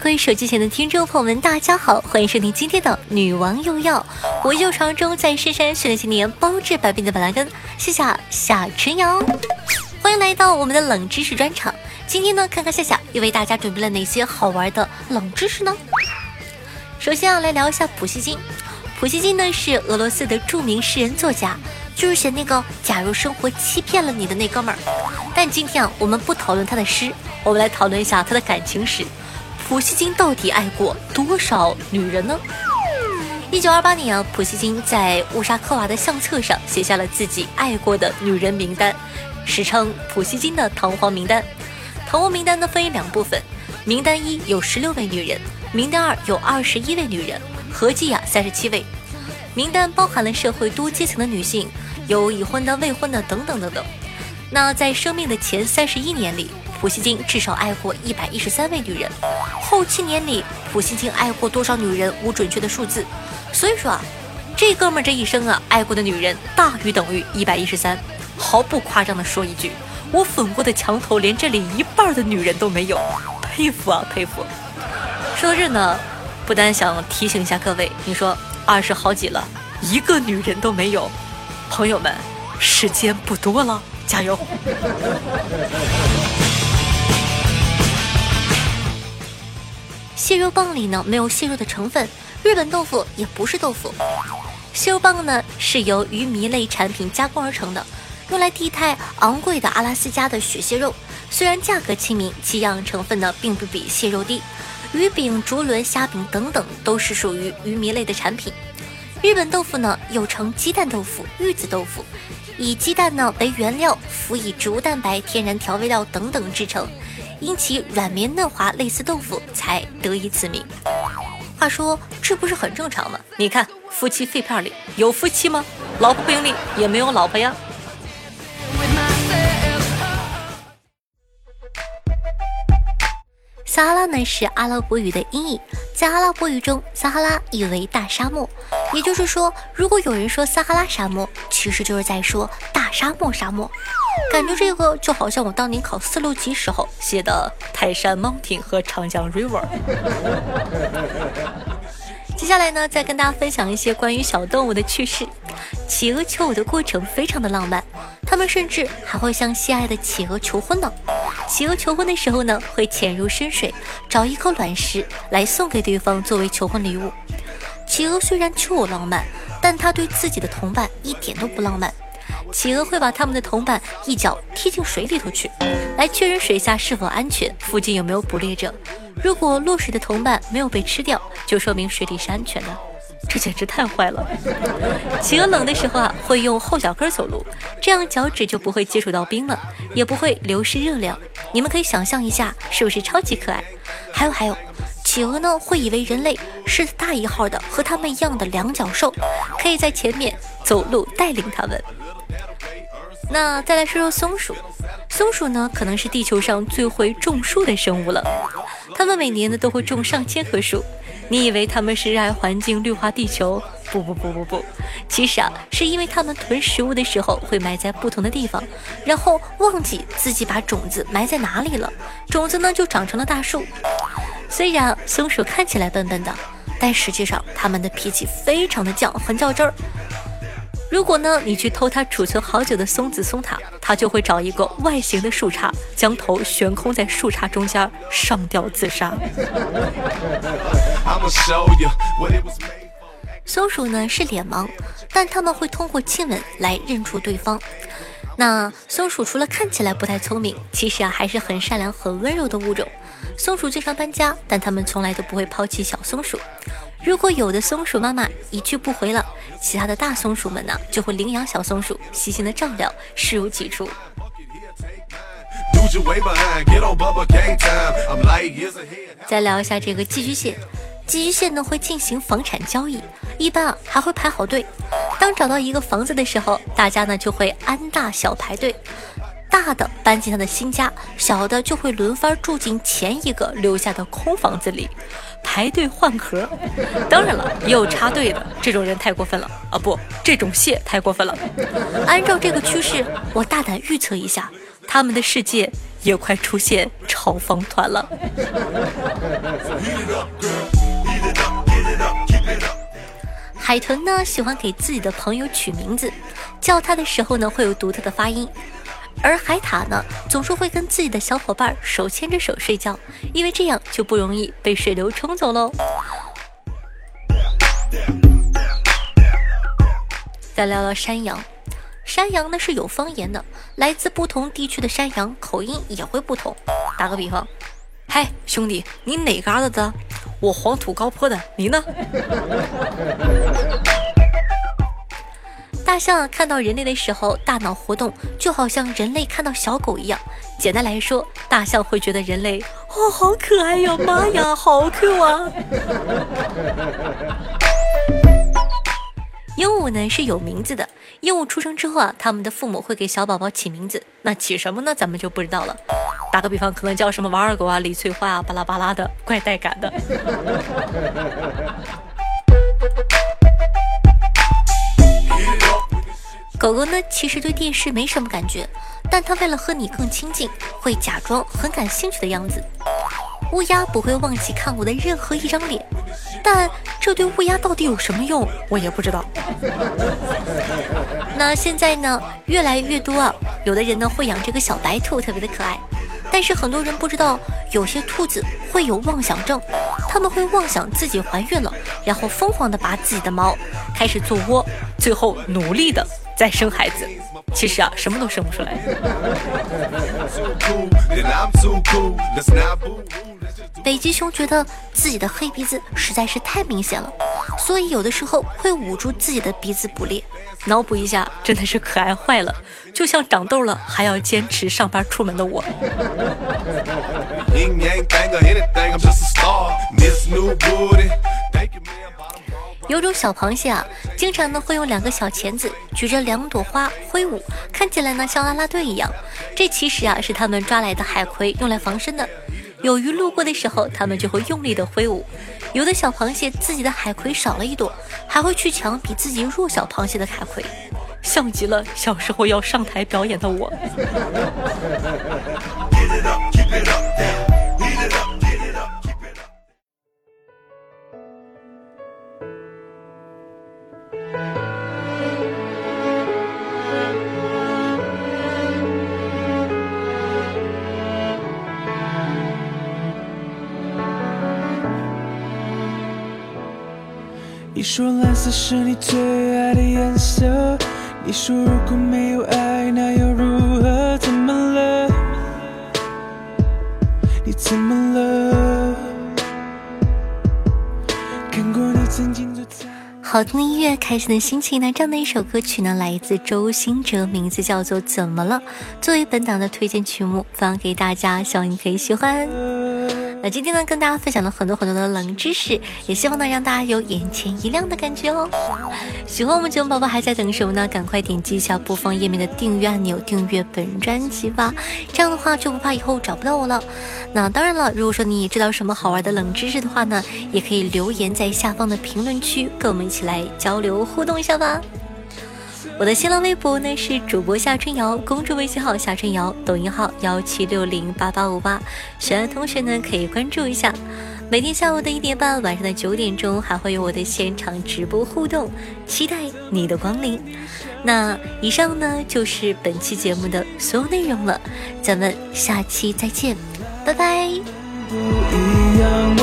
各位手机前的听众朋友们，大家好，欢迎收听今天的《女王用药》，我又长中在深山训练千年，包治百病的板蓝根，谢谢夏春瑶，欢迎来到我们的冷知识专场。今天呢，看看夏夏又为大家准备了哪些好玩的冷知识呢？首先啊，来聊一下普希金。普希金呢是俄罗斯的著名诗人作家，就是写那个《假如生活欺骗了你》的那哥们儿。但今天啊，我们不讨论他的诗，我们来讨论一下他的感情史。普希金到底爱过多少女人呢？一九二八年啊，普希金在乌沙科娃的相册上写下了自己爱过的女人名单，史称普希金的唐皇名单。唐皇名单呢分为两部分，名单一有十六位女人，名单二有二十一位女人，合计呀三十七位。名单包含了社会多阶层的女性，有已婚的、未婚的等等等等。那在生命的前三十一年里。普希金至少爱过一百一十三位女人，后七年里，普希金爱过多少女人无准确的数字，所以说啊，这哥们这一生啊，爱过的女人大于等于一百一十三。毫不夸张的说一句，我粉过的墙头连这里一半的女人都没有，佩服啊佩服。说到这呢，不单想提醒一下各位，你说二十好几了，一个女人都没有，朋友们，时间不多了，加油。蟹肉棒里呢没有蟹肉的成分，日本豆腐也不是豆腐。蟹肉棒呢是由鱼糜类产品加工而成的，用来替代昂贵的阿拉斯加的雪蟹肉。虽然价格亲民，其营养成分呢并不比蟹肉低。鱼饼、竹轮、虾饼等等都是属于鱼糜类的产品。日本豆腐呢又称鸡蛋豆腐、玉子豆腐，以鸡蛋呢为原料，辅以植物蛋白、天然调味料等等制成。因其软绵嫩滑，类似豆腐，才得以此名。话说，这不是很正常吗？你看，夫妻肺片里有夫妻吗？老婆饼里也没有老婆呀。撒哈拉呢是阿拉伯语的音译，在阿拉伯语中，撒哈拉意为大沙漠。也就是说，如果有人说撒哈拉沙漠，其实就是在说大沙漠沙漠。感觉这个就好像我当年考四六级时候写的泰山 Mountain 和长江 River。接下来呢，再跟大家分享一些关于小动物的趣事。企鹅求偶的过程非常的浪漫，它们甚至还会向心爱的企鹅求婚呢。企鹅求婚的时候呢，会潜入深水，找一颗卵石来送给对方作为求婚礼物。企鹅虽然求偶浪漫，但它对自己的同伴一点都不浪漫。企鹅会把他们的同伴一脚踢进水里头去，来确认水下是否安全，附近有没有捕猎者。如果落水的同伴没有被吃掉，就说明水里是安全的。这简直太坏了！企鹅冷的时候啊，会用后脚跟走路，这样脚趾就不会接触到冰了，也不会流失热量。你们可以想象一下，是不是超级可爱？还有还有，企鹅呢会以为人类是大一号的和它们一样的两脚兽，可以在前面走路带领它们。那再来说说松鼠，松鼠呢可能是地球上最会种树的生物了，它们每年呢都会种上千棵树。你以为它们是热爱环境、绿化地球？不不不不不，其实啊，是因为它们囤食物的时候会埋在不同的地方，然后忘记自己把种子埋在哪里了，种子呢就长成了大树。虽然松鼠看起来笨笨的，但实际上它们的脾气非常的犟，很较真儿。如果呢，你去偷它储存好久的松子松塔，它就会找一个外形的树杈，将头悬空在树杈中间上吊自杀。松鼠呢是脸盲，但它们会通过亲吻来认出对方。那松鼠除了看起来不太聪明，其实啊还是很善良、很温柔的物种。松鼠经常搬家，但它们从来都不会抛弃小松鼠。如果有的松鼠妈妈一去不回了，其他的大松鼠们呢就会领养小松鼠，细心的照料，视如己出。再聊一下这个寄居蟹，寄居蟹呢会进行房产交易，一般啊还会排好队。当找到一个房子的时候，大家呢就会按大小排队。大的搬进他的新家，小的就会轮番住进前一个留下的空房子里，排队换壳。当然了，也有插队的，这种人太过分了啊！不，这种蟹太过分了。按照这个趋势，我大胆预测一下，他们的世界也快出现超房团了。海豚呢，喜欢给自己的朋友取名字，叫他的时候呢，会有独特的发音。而海獭呢，总是会跟自己的小伙伴手牵着手睡觉，因为这样就不容易被水流冲走喽。再聊聊山羊，山羊呢是有方言的，来自不同地区的山羊口音也会不同。打个比方，嗨，兄弟，你哪嘎达的？我黄土高坡的，你呢？大象看到人类的时候，大脑活动就好像人类看到小狗一样。简单来说，大象会觉得人类哦好可爱呀，妈呀，好 Q 啊！鹦鹉呢是有名字的，鹦鹉出生之后啊，他们的父母会给小宝宝起名字，那起什么呢？咱们就不知道了。打个比方，可能叫什么王二狗啊、李翠花啊，巴拉巴拉的，怪带感的。狗狗呢，其实对电视没什么感觉，但它为了和你更亲近，会假装很感兴趣的样子。乌鸦不会忘记看我的任何一张脸，但这对乌鸦到底有什么用，我也不知道。那现在呢，越来越多啊，有的人呢会养这个小白兔，特别的可爱。但是很多人不知道，有些兔子会有妄想症，他们会妄想自己怀孕了，然后疯狂的拔自己的毛，开始做窝，最后努力的。再生孩子，其实啊，什么都生不出来。北极熊觉得自己的黑鼻子实在是太明显了，所以有的时候会捂住自己的鼻子捕猎。脑补一下，真的是可爱坏了，就像长痘了还要坚持上班出门的我。有种小螃蟹啊，经常呢会用两个小钳子举着两朵花挥舞，看起来呢像拉拉队一样。这其实啊是他们抓来的海葵用来防身的。有鱼路过的时候，他们就会用力的挥舞。有的小螃蟹自己的海葵少了一朵，还会去抢比自己弱小螃蟹的海葵，像极了小时候要上台表演的我。你说蓝色是你最爱的颜色。你说如果没有爱，那又如何？怎么了？你怎么了？看过你曾经坐在。好听的音乐，开心的心情。那这样的一首歌曲呢，来自周兴哲，名字叫做《怎么了》，作为本档的推荐曲目，放给大家，希望你可以喜欢。那今天呢，跟大家分享了很多很多的冷知识，也希望呢让大家有眼前一亮的感觉哦。喜欢我们节目宝宝还在等什么呢？赶快点击一下播放页面的订阅按钮，订阅本专辑吧。这样的话就不怕以后找不到我了。那当然了，如果说你知道什么好玩的冷知识的话呢，也可以留言在下方的评论区，跟我们一起来交流互动一下吧。我的新浪微博呢是主播夏春瑶，公众微信号夏春瑶，抖音号幺七六零八八五八，喜欢的同学呢可以关注一下。每天下午的一点半，晚上的九点钟还会有我的现场直播互动，期待你的光临。那以上呢就是本期节目的所有内容了，咱们下期再见，拜拜。不一样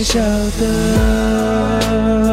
才晓得。